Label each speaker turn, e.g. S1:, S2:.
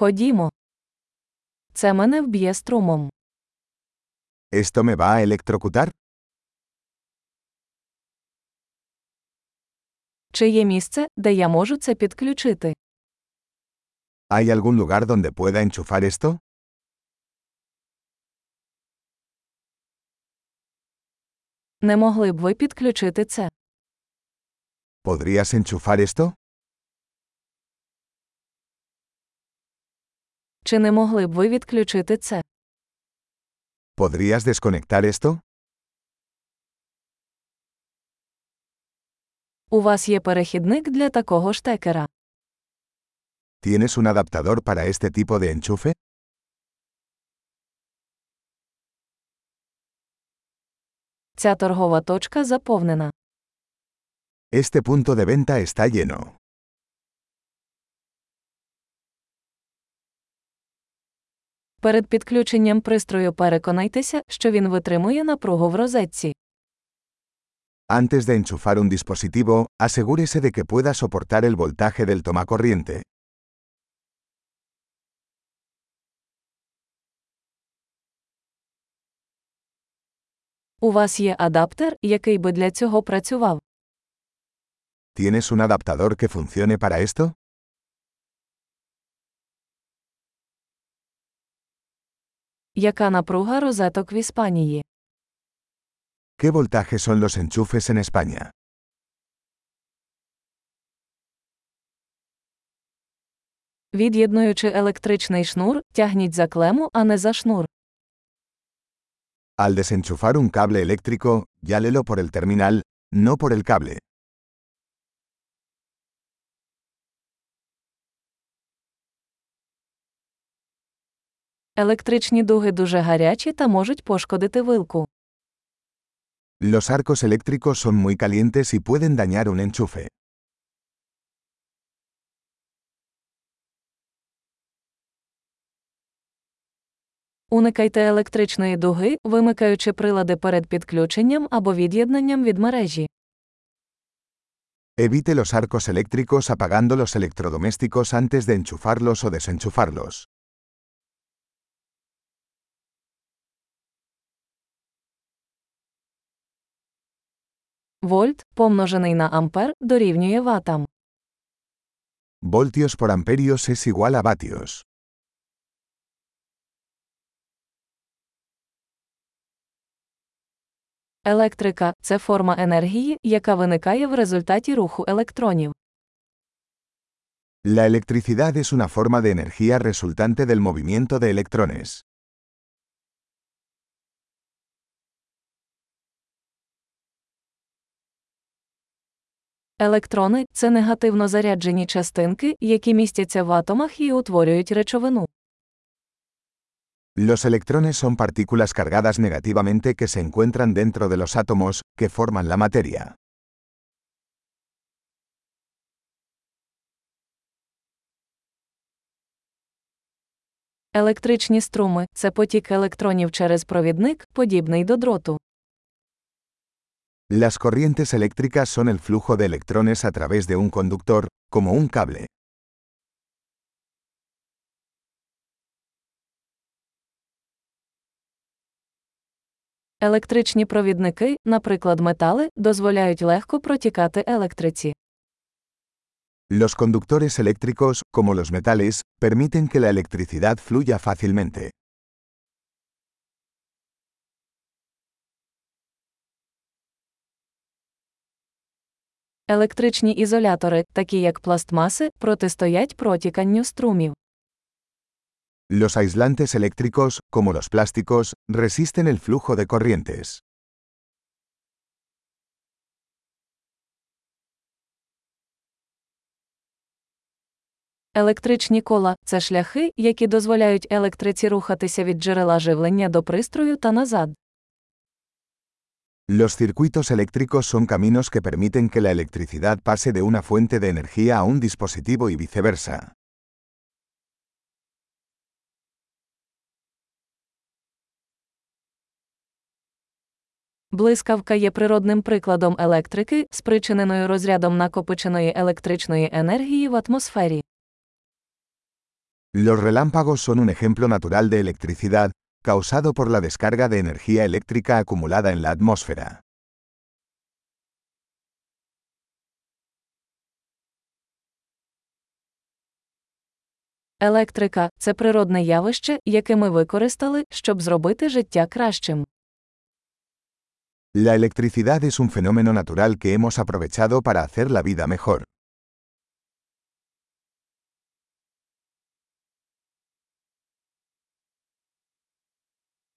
S1: Ходімо. Це мене вб'є струмом.
S2: ¿Esto me va a electrocutar?
S1: Чи є місце, де я можу це підключити?
S2: ¿Hay algún lugar donde pueda enchufar esto?
S1: Не могли б ви підключити це?
S2: ¿Podrías enchufar esto?
S1: Чи не могли б ви відключити це?
S2: ¿Podrías desconectar esto?
S1: У вас є перехідник для такого штекера.
S2: ¿Tienes un adaptador para este tipo de enchufe?
S1: Ця торгова точка заповнена.
S2: Este punto de venta está lleno.
S1: Перед підключенням пристрою переконайтеся, що він витримує напругу в розетці.
S2: Antes de enchufar un dispositivo, asegúrese de que pueda soportar el voltaje del tomacorriente.
S1: У вас є адаптер, який би для цього працював.
S2: ¿Tienes un adaptador que funcione para esto?
S1: Яка напруга розеток в Іспанії?
S2: ¿Qué voltaje son los enchufes en España?
S1: Від'єднуючи електричний шнур, тягніть за клему, а не за шнур.
S2: Al desenchufar un cable eléctrico, llálelo por el terminal, no por el cable.
S1: Електричні дуги дуже гарячі та можуть пошкодити вилку.
S2: Los arcos eléctricos son muy calientes y pueden dañar un enchufe.
S1: Уникайте електричної дуги, вимикаючи прилади перед підключенням або від'єднанням від мережі.
S2: Evite los arcos eléctricos apagando los electrodomésticos antes de enchufarlos o desenchufarlos.
S1: Вольт, помножений на ампер, дорівнює ватам.
S2: Voltios por amperios es igual a vatios.
S1: Електрика це форма енергії, яка виникає в результаті руху електронів.
S2: La electricidad es una forma de energía resultante del movimiento de electrones.
S1: Електрони це негативно заряджені частинки, які містяться в атомах і утворюють речовину.
S2: Los electrones son partículas cargadas negativamente que se encuentran dentro de los átomos, que forman la materia.
S1: Електричні струми це потік електронів через провідник, подібний до дроту.
S2: Las corrientes eléctricas son el flujo de electrones a través de un conductor, como un cable.
S1: Електричні провідники, наприклад, метали, дозволяють легко протікати електриці.
S2: Los conductores eléctricos, como los metales, permiten que la electricidad fluya fácilmente.
S1: Електричні ізолятори, такі як пластмаси, протистоять протіканню струмів.
S2: Los aislantes eléctricos, como los plásticos, resisten el flujo de corrientes.
S1: Електричні кола це шляхи, які дозволяють електриці рухатися від джерела живлення до пристрою та назад.
S2: Los circuitos eléctricos son caminos que permiten que la electricidad pase de una fuente de energía a un dispositivo y viceversa.
S1: Блискавка є природним прикладом електрики, спричиненою розрядом накопиченої електричної енергії в атмосфері.
S2: Los relámpagos son un ejemplo natural de electricidad, causado por la descarga de energía eléctrica acumulada en la atmósfera.
S1: Електрика це природне явище, яке ми використали, щоб зробити життя кращим.
S2: La electricidad es un fenómeno natural que hemos aprovechado para hacer la vida mejor.